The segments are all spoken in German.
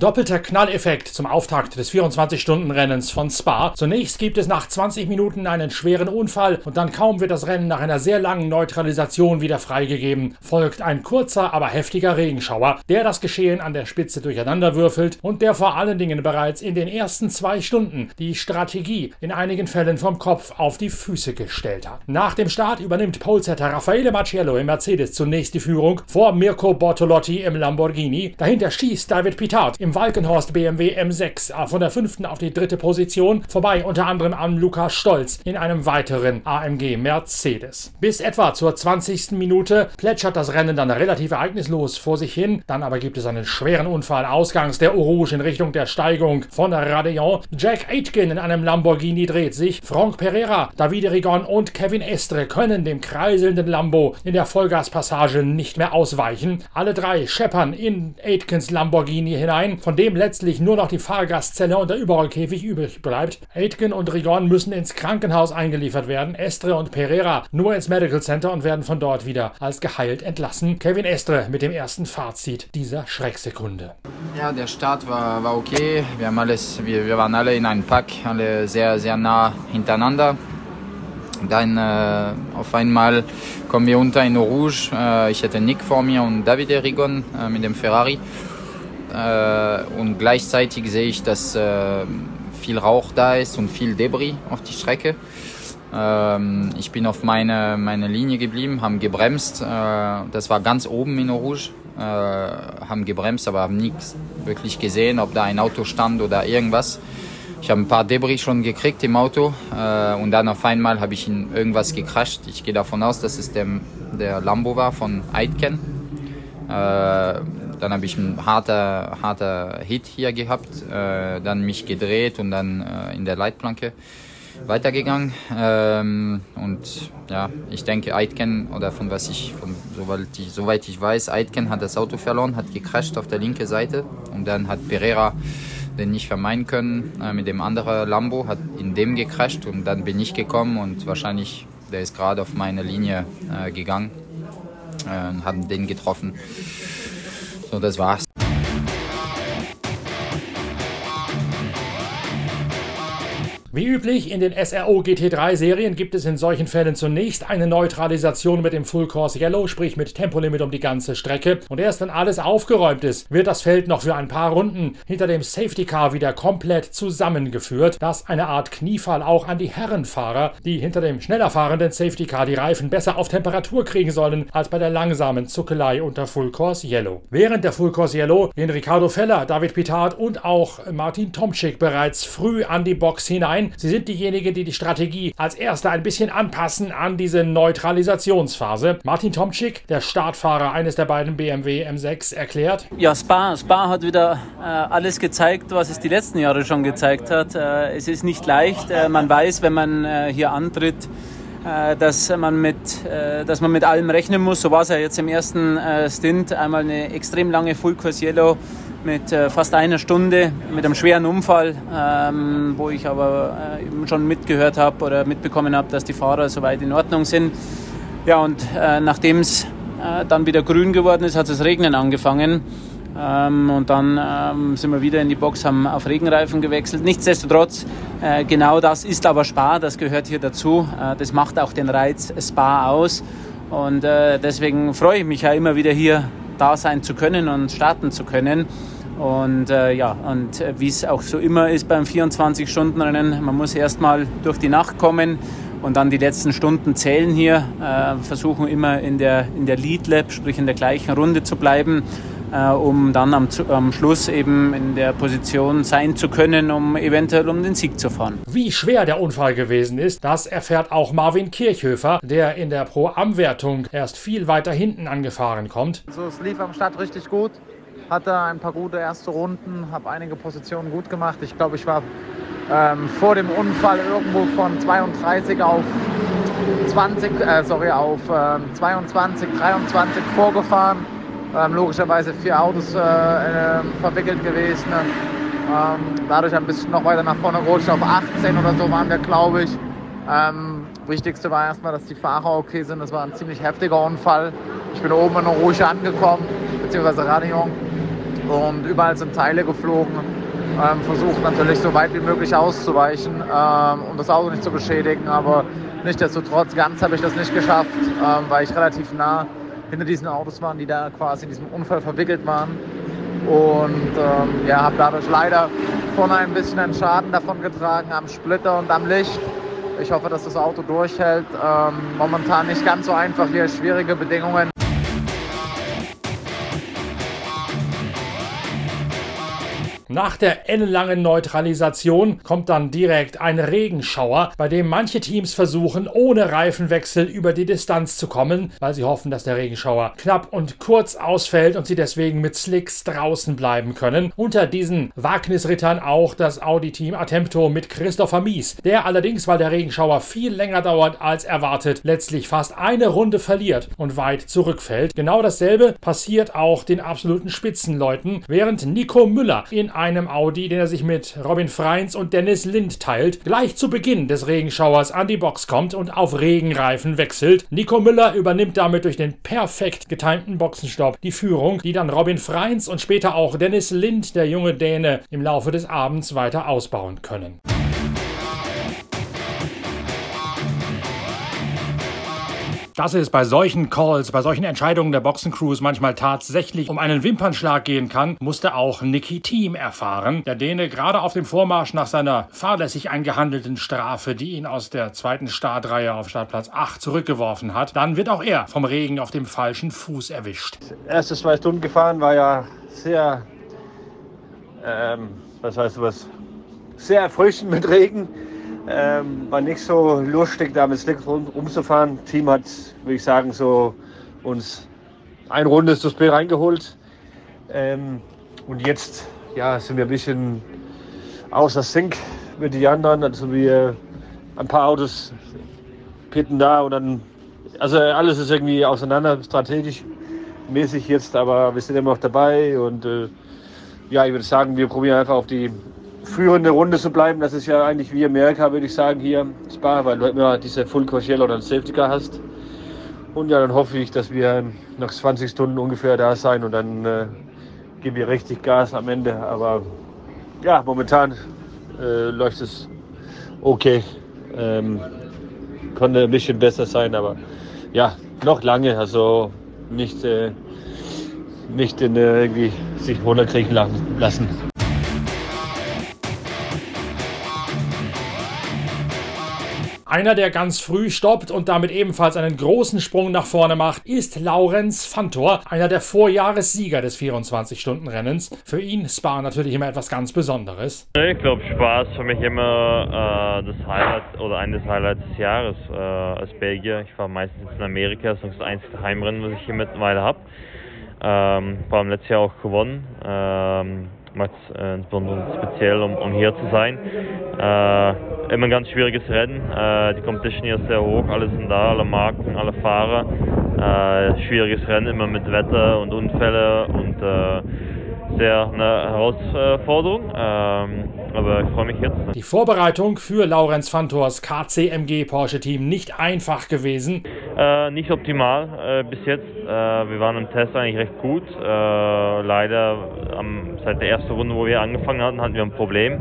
Doppelter Knalleffekt zum Auftakt des 24-Stunden-Rennens von Spa. Zunächst gibt es nach 20 Minuten einen schweren Unfall und dann kaum wird das Rennen nach einer sehr langen Neutralisation wieder freigegeben, folgt ein kurzer, aber heftiger Regenschauer, der das Geschehen an der Spitze durcheinanderwürfelt und der vor allen Dingen bereits in den ersten zwei Stunden die Strategie in einigen Fällen vom Kopf auf die Füße gestellt hat. Nach dem Start übernimmt Polesetter Raffaele Marciello im Mercedes zunächst die Führung vor Mirko Bortolotti im Lamborghini. Dahinter schießt David Pitart im Walkenhorst BMW M6 von der fünften auf die dritte Position, vorbei unter anderem an Lukas Stolz in einem weiteren AMG Mercedes. Bis etwa zur 20. Minute plätschert das Rennen dann relativ ereignislos vor sich hin, dann aber gibt es einen schweren Unfall ausgangs der Rouge in Richtung der Steigung von Radeon. Jack Aitken in einem Lamborghini dreht sich, Franck Pereira, Davide Rigon und Kevin Estre können dem kreiselnden Lambo in der Vollgaspassage nicht mehr ausweichen. Alle drei scheppern in Aitkens Lamborghini hinein, von dem letztlich nur noch die Fahrgastzelle und der Überrollkäfig übrig bleibt. Aitken und Rigon müssen ins Krankenhaus eingeliefert werden, Estre und Pereira nur ins Medical Center und werden von dort wieder als geheilt entlassen. Kevin Estre mit dem ersten Fazit dieser Schrecksekunde. Ja, der Start war, war okay. Wir, haben alles, wir, wir waren alle in einem Pack, alle sehr, sehr nah hintereinander. Dann äh, auf einmal kommen wir unter in Rouge. Äh, ich hatte Nick vor mir und Davide Rigon äh, mit dem Ferrari. Äh, und gleichzeitig sehe ich, dass äh, viel Rauch da ist und viel Debris auf die Strecke. Ähm, ich bin auf meine, meine Linie geblieben, haben gebremst. Äh, das war ganz oben in Rouge. haben gebremst, aber haben nichts wirklich gesehen, ob da ein Auto stand oder irgendwas. Ich habe ein paar Debris schon gekriegt im Auto und dann auf einmal habe ich in irgendwas gekrascht. Ich gehe davon aus, dass es der, der Lambo war von Aitken. Dann habe ich einen harter, harter Hit hier gehabt, äh, dann mich gedreht und dann äh, in der Leitplanke weitergegangen. Ähm, und ja, ich denke, Aitken, oder von was ich, von, soweit, ich, soweit ich weiß, Aitken hat das Auto verloren, hat gecrasht auf der linken Seite und dann hat Pereira den nicht vermeiden können äh, mit dem anderen Lambo, hat in dem gecrasht und dann bin ich gekommen und wahrscheinlich, der ist gerade auf meine Linie äh, gegangen äh, hat den getroffen. So, das Wie üblich in den SRO GT3 Serien gibt es in solchen Fällen zunächst eine Neutralisation mit dem Full Course Yellow, sprich mit Tempolimit um die ganze Strecke. Und erst wenn alles aufgeräumt ist, wird das Feld noch für ein paar Runden hinter dem Safety Car wieder komplett zusammengeführt. Das eine Art Kniefall auch an die Herrenfahrer, die hinter dem schneller fahrenden Safety Car die Reifen besser auf Temperatur kriegen sollen als bei der langsamen Zuckelei unter Full Course Yellow. Während der Full Course Yellow gehen Ricardo Feller, David Pitard und auch Martin Tomczyk bereits früh an die Box hinein Nein, sie sind diejenigen, die die Strategie als Erster ein bisschen anpassen an diese Neutralisationsphase. Martin Tomczyk, der Startfahrer eines der beiden BMW M6, erklärt. Ja, Spa, Spa hat wieder äh, alles gezeigt, was es die letzten Jahre schon gezeigt hat. Äh, es ist nicht leicht. Äh, man weiß, wenn man äh, hier antritt, äh, dass man, mit, äh, dass man mit allem rechnen muss. So war es ja jetzt im ersten Stint. Einmal eine extrem lange Full Course Yellow mit äh, fast einer Stunde mit einem schweren Unfall, ähm, wo ich aber äh, schon mitgehört habe oder mitbekommen habe, dass die Fahrer soweit in Ordnung sind. Ja, und äh, nachdem es dann wieder grün geworden ist, hat es regnen angefangen. Ähm, und dann ähm, sind wir wieder in die Box, haben auf Regenreifen gewechselt. Nichtsdestotrotz, genau das ist aber Spa, das gehört hier dazu. Das macht auch den Reiz Spa aus. Und deswegen freue ich mich ja immer wieder hier da sein zu können und starten zu können. Und äh, ja, und äh, wie es auch so immer ist beim 24-Stunden-Rennen, man muss erstmal durch die Nacht kommen und dann die letzten Stunden zählen hier, äh, versuchen immer in der, in der Lead Lab, sprich in der gleichen Runde zu bleiben, äh, um dann am, am Schluss eben in der Position sein zu können, um eventuell um den Sieg zu fahren. Wie schwer der Unfall gewesen ist, das erfährt auch Marvin Kirchhöfer, der in der Pro-Am-Wertung erst viel weiter hinten angefahren kommt. Also es lief am Start richtig gut hatte ein paar gute erste Runden, habe einige Positionen gut gemacht. Ich glaube, ich war ähm, vor dem Unfall irgendwo von 32 auf 20, äh, sorry, auf äh, 22, 23 vorgefahren. Ähm, logischerweise vier Autos äh, äh verwickelt gewesen. Ähm, dadurch ein bisschen noch weiter nach vorne gerutscht. Auf 18 oder so waren wir, glaube ich. Ähm, wichtigste war erstmal, dass die Fahrer okay sind. Das war ein ziemlich heftiger Unfall. Ich bin oben in Rouge angekommen, beziehungsweise Radion und überall sind Teile geflogen. Ähm, versucht natürlich so weit wie möglich auszuweichen, ähm, um das Auto nicht zu beschädigen, aber nichtsdestotrotz ganz habe ich das nicht geschafft, ähm, weil ich relativ nah hinter diesen Autos war, die da quasi in diesem Unfall verwickelt waren. Und ähm, ja, habe dadurch leider vorne ein bisschen einen Schaden davon getragen am Splitter und am Licht. Ich hoffe, dass das Auto durchhält. Ähm, momentan nicht ganz so einfach hier, schwierige Bedingungen. Nach der ellenlangen Neutralisation kommt dann direkt ein Regenschauer, bei dem manche Teams versuchen, ohne Reifenwechsel über die Distanz zu kommen, weil sie hoffen, dass der Regenschauer knapp und kurz ausfällt und sie deswegen mit Slicks draußen bleiben können. Unter diesen Wagnisrittern auch das Audi-Team Attempto mit Christopher Mies, der allerdings, weil der Regenschauer viel länger dauert als erwartet, letztlich fast eine Runde verliert und weit zurückfällt. Genau dasselbe passiert auch den absoluten Spitzenleuten, während Nico Müller in einem Audi, den er sich mit Robin Freins und Dennis Lind teilt, gleich zu Beginn des Regenschauers an die Box kommt und auf Regenreifen wechselt. Nico Müller übernimmt damit durch den perfekt getimten Boxenstopp die Führung, die dann Robin Freins und später auch Dennis Lind, der junge Däne, im Laufe des Abends weiter ausbauen können. Dass es bei solchen Calls, bei solchen Entscheidungen der Boxencrews manchmal tatsächlich um einen Wimpernschlag gehen kann, musste auch Nicky Thiem erfahren. Der Däne gerade auf dem Vormarsch nach seiner fahrlässig eingehandelten Strafe, die ihn aus der zweiten Startreihe auf Startplatz 8 zurückgeworfen hat. Dann wird auch er vom Regen auf dem falschen Fuß erwischt. Erste zwei Stunden gefahren war ja sehr, ähm, was heißt was, sehr erfrischend mit Regen. Ähm, war nicht so lustig, da mit Slick rumzufahren. Team hat, würde ich sagen, so uns ein Runde zu Spiel reingeholt. Ähm, und jetzt ja, sind wir ein bisschen außer Sync mit den anderen. Also wir ein paar Autos pitten da und dann, also alles ist irgendwie auseinander, strategisch mäßig jetzt, aber wir sind immer noch dabei und äh, ja, ich würde sagen, wir probieren einfach auf die führende Runde zu bleiben. Das ist ja eigentlich wie Amerika, würde ich sagen, hier Spa, weil du immer diese Full Course oder Safety Car hast. Und ja, dann hoffe ich, dass wir nach 20 Stunden ungefähr da sein und dann äh, geben wir richtig Gas am Ende. Aber ja, momentan äh, läuft es okay. Ähm, konnte ein bisschen besser sein, aber ja, noch lange. Also nicht, äh, nicht in, äh, irgendwie sich runterkriegen lassen. Einer, der ganz früh stoppt und damit ebenfalls einen großen Sprung nach vorne macht, ist Laurenz Fantor, einer der Vorjahressieger des 24-Stunden-Rennens. Für ihn Spa natürlich immer etwas ganz Besonderes. Ich glaube, Spa ist für mich immer äh, das Highlight oder eines Highlights des Jahres äh, als Belgier. Ich fahre meistens in Amerika, das ist das einzige Heimrennen, was ich hier mittlerweile habe. Ähm, vor allem letztes Jahr auch gewonnen. Ähm, macht es äh, insbesondere speziell, um, um hier zu sein. Äh, immer ein ganz schwieriges Rennen. Äh, die Competition hier ist sehr hoch, alle sind da, alle Marken, alle Fahrer. Äh, schwieriges Rennen, immer mit Wetter und Unfälle und äh, sehr eine Herausforderung. Ähm, aber ich freue mich jetzt. Die Vorbereitung für Laurenz Fantors KCMG Porsche Team nicht einfach gewesen. Äh, nicht optimal äh, bis jetzt. Äh, wir waren im Test eigentlich recht gut. Äh, leider am, seit der ersten Runde, wo wir angefangen hatten, hatten wir ein Problem,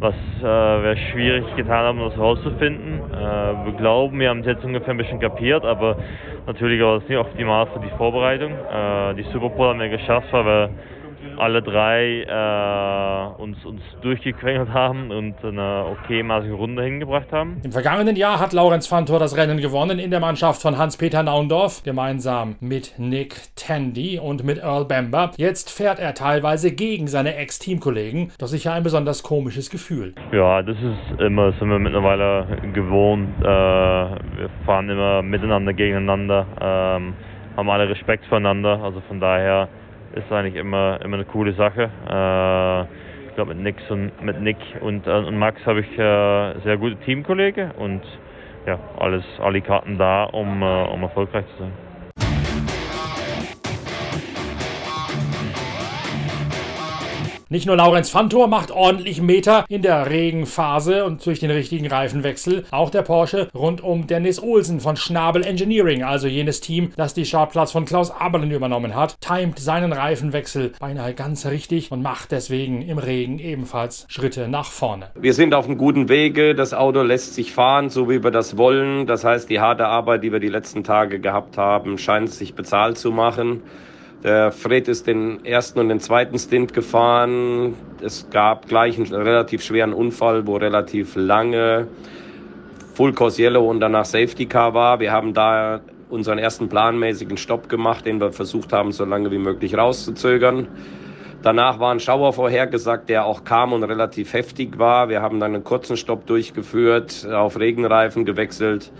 was äh, wir schwierig getan haben, das herauszufinden. Äh, wir glauben, wir haben es jetzt ungefähr ein bisschen kapiert, aber natürlich war es nicht optimal für die Vorbereitung. die Superpole haben wir geschafft, weil wir alle drei äh, uns, uns durchgequengelt haben und eine okaymaßige Runde hingebracht haben. Im vergangenen Jahr hat Laurenz Fantor das Rennen gewonnen in der Mannschaft von Hans-Peter Naundorf, gemeinsam mit Nick Tandy und mit Earl Bamber. Jetzt fährt er teilweise gegen seine Ex-Teamkollegen. Doch sicher ein besonders komisches Gefühl. Ja, das ist immer, sind wir mittlerweile gewohnt. Äh, wir fahren immer miteinander gegeneinander, ähm, haben alle Respekt voneinander. Also von daher ist eigentlich immer, immer eine coole Sache. Äh, ich glaube, mit, mit Nick und, äh, und Max habe ich äh, sehr gute Teamkollegen und ja, alles, alle Karten da, um, äh, um erfolgreich zu sein. Nicht nur Laurenz Fantor macht ordentlich Meter in der Regenphase und durch den richtigen Reifenwechsel, auch der Porsche rund um Dennis Olsen von Schnabel Engineering, also jenes Team, das die Startplatz von Klaus Aberlen übernommen hat, timet seinen Reifenwechsel beinahe ganz richtig und macht deswegen im Regen ebenfalls Schritte nach vorne. Wir sind auf einem guten Wege. Das Auto lässt sich fahren, so wie wir das wollen. Das heißt, die harte Arbeit, die wir die letzten Tage gehabt haben, scheint sich bezahlt zu machen. Der Fred ist den ersten und den zweiten Stint gefahren. Es gab gleich einen relativ schweren Unfall, wo relativ lange Full Course Yellow und danach Safety Car war. Wir haben da unseren ersten planmäßigen Stopp gemacht, den wir versucht haben, so lange wie möglich rauszuzögern. Danach war ein Schauer vorhergesagt, der auch kam und relativ heftig war. Wir haben dann einen kurzen Stopp durchgeführt, auf Regenreifen gewechselt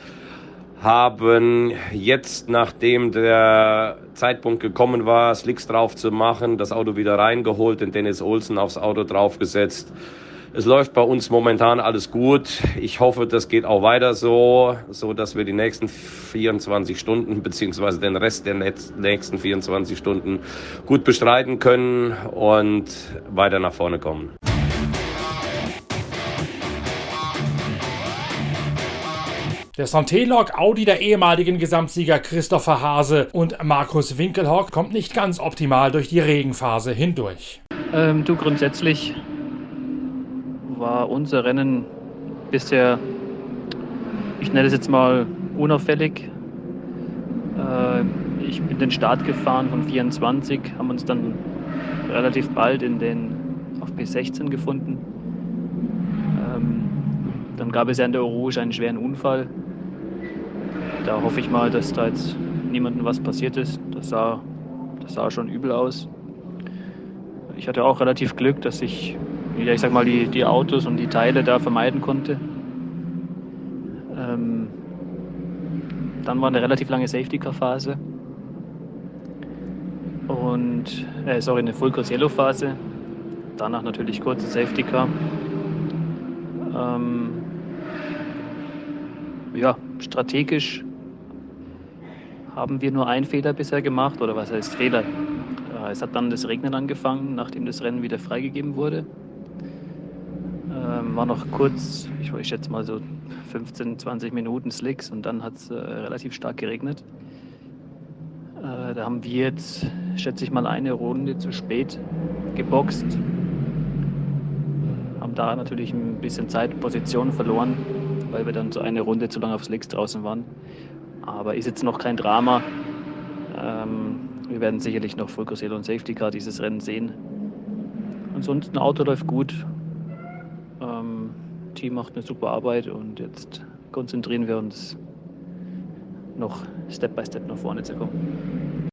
haben jetzt, nachdem der Zeitpunkt gekommen war, Slicks drauf zu machen, das Auto wieder reingeholt, den Dennis Olsen aufs Auto draufgesetzt. Es läuft bei uns momentan alles gut. Ich hoffe, das geht auch weiter so, so dass wir die nächsten 24 Stunden beziehungsweise den Rest der nächsten 24 Stunden gut bestreiten können und weiter nach vorne kommen. Der Santelog Audi der ehemaligen Gesamtsieger Christopher Hase und Markus Winkelhock kommt nicht ganz optimal durch die Regenphase hindurch. Ähm, du, grundsätzlich war unser Rennen bisher, ich nenne es jetzt mal unauffällig. Äh, ich bin den Start gefahren von 24, haben uns dann relativ bald in den auf P16 gefunden. Ähm, dann gab es ja in der Rouge einen schweren Unfall da hoffe ich mal, dass da jetzt niemandem was passiert ist. Das sah, das sah schon übel aus. Ich hatte auch relativ Glück, dass ich, ja, ich sag mal, die, die Autos und die Teile da vermeiden konnte. Ähm, dann war eine relativ lange Safety-Car-Phase. Und, äh, sorry, eine Full-Course-Yellow-Phase. Danach natürlich kurze Safety-Car. Ähm, ja, strategisch haben wir nur einen Fehler bisher gemacht, oder was heißt Fehler? Äh, es hat dann das Regnen angefangen, nachdem das Rennen wieder freigegeben wurde. Ähm, war noch kurz, ich, ich schätze mal so 15, 20 Minuten Slicks und dann hat es äh, relativ stark geregnet. Äh, da haben wir jetzt, schätze ich mal, eine Runde zu spät geboxt. Haben da natürlich ein bisschen Zeit, Position verloren, weil wir dann so eine Runde zu lange auf Slicks draußen waren. Aber ist jetzt noch kein Drama. Ähm, wir werden sicherlich noch Full Course und Safety Car dieses Rennen sehen. Ansonsten Auto läuft gut. Ähm, Team macht eine super Arbeit und jetzt konzentrieren wir uns noch Step by Step nach vorne zu kommen.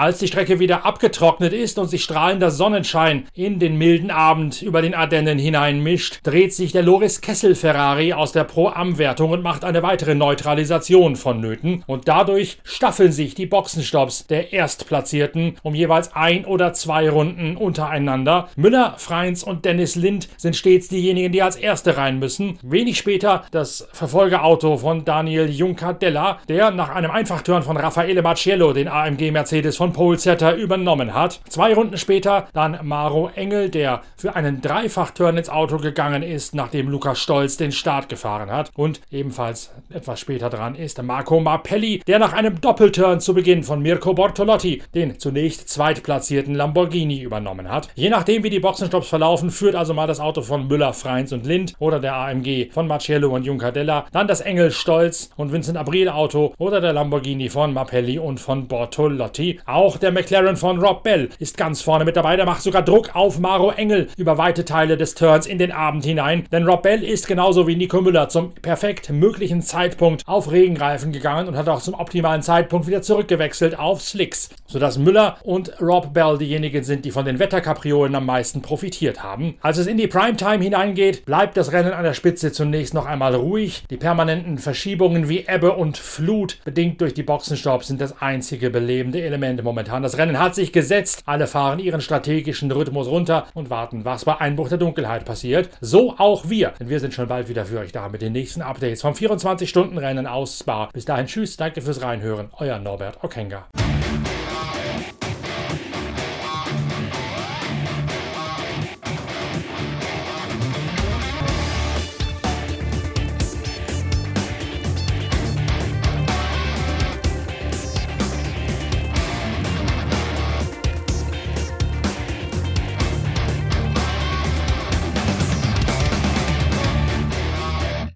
Als die Strecke wieder abgetrocknet ist und sich strahlender Sonnenschein in den milden Abend über den Ardennen hineinmischt, dreht sich der Loris Kessel Ferrari aus der Pro-Am-Wertung und macht eine weitere Neutralisation vonnöten. Und dadurch staffeln sich die Boxenstopps der Erstplatzierten um jeweils ein oder zwei Runden untereinander. Müller, Freins und Dennis Lind sind stets diejenigen, die als Erste rein müssen. Wenig später das Verfolgerauto von Daniel Juncadella, der nach einem Einfachturn von Raffaele Marciello den AMG Mercedes von von Polsetter übernommen hat. Zwei Runden später dann Maro Engel, der für einen Dreifachturn ins Auto gegangen ist, nachdem Lukas Stolz den Start gefahren hat. Und ebenfalls etwas später dran ist Marco Marpelli, der nach einem Doppelturn zu Beginn von Mirko Bortolotti den zunächst zweitplatzierten Lamborghini übernommen hat. Je nachdem, wie die Boxenstopps verlaufen, führt also mal das Auto von Müller, Freins und Lind oder der AMG von Marcello und Juncadella, dann das Engel Stolz und Vincent Abril Auto oder der Lamborghini von Marpelli und von Bortolotti. Auch der McLaren von Rob Bell ist ganz vorne mit dabei. Der macht sogar Druck auf Maro Engel über weite Teile des Turns in den Abend hinein. Denn Rob Bell ist genauso wie Nico Müller zum perfekt möglichen Zeitpunkt auf Regenreifen gegangen und hat auch zum optimalen Zeitpunkt wieder zurückgewechselt auf Slicks. Sodass Müller und Rob Bell diejenigen sind, die von den Wetterkapriolen am meisten profitiert haben. Als es in die Primetime hineingeht, bleibt das Rennen an der Spitze zunächst noch einmal ruhig. Die permanenten Verschiebungen wie Ebbe und Flut, bedingt durch die Boxenstopps, sind das einzige belebende Element momentan. Das Rennen hat sich gesetzt. Alle fahren ihren strategischen Rhythmus runter und warten, was bei Einbruch der Dunkelheit passiert. So auch wir, denn wir sind schon bald wieder für euch da mit den nächsten Updates vom 24-Stunden-Rennen aus Spa. Bis dahin, tschüss, danke fürs Reinhören. Euer Norbert Okenga.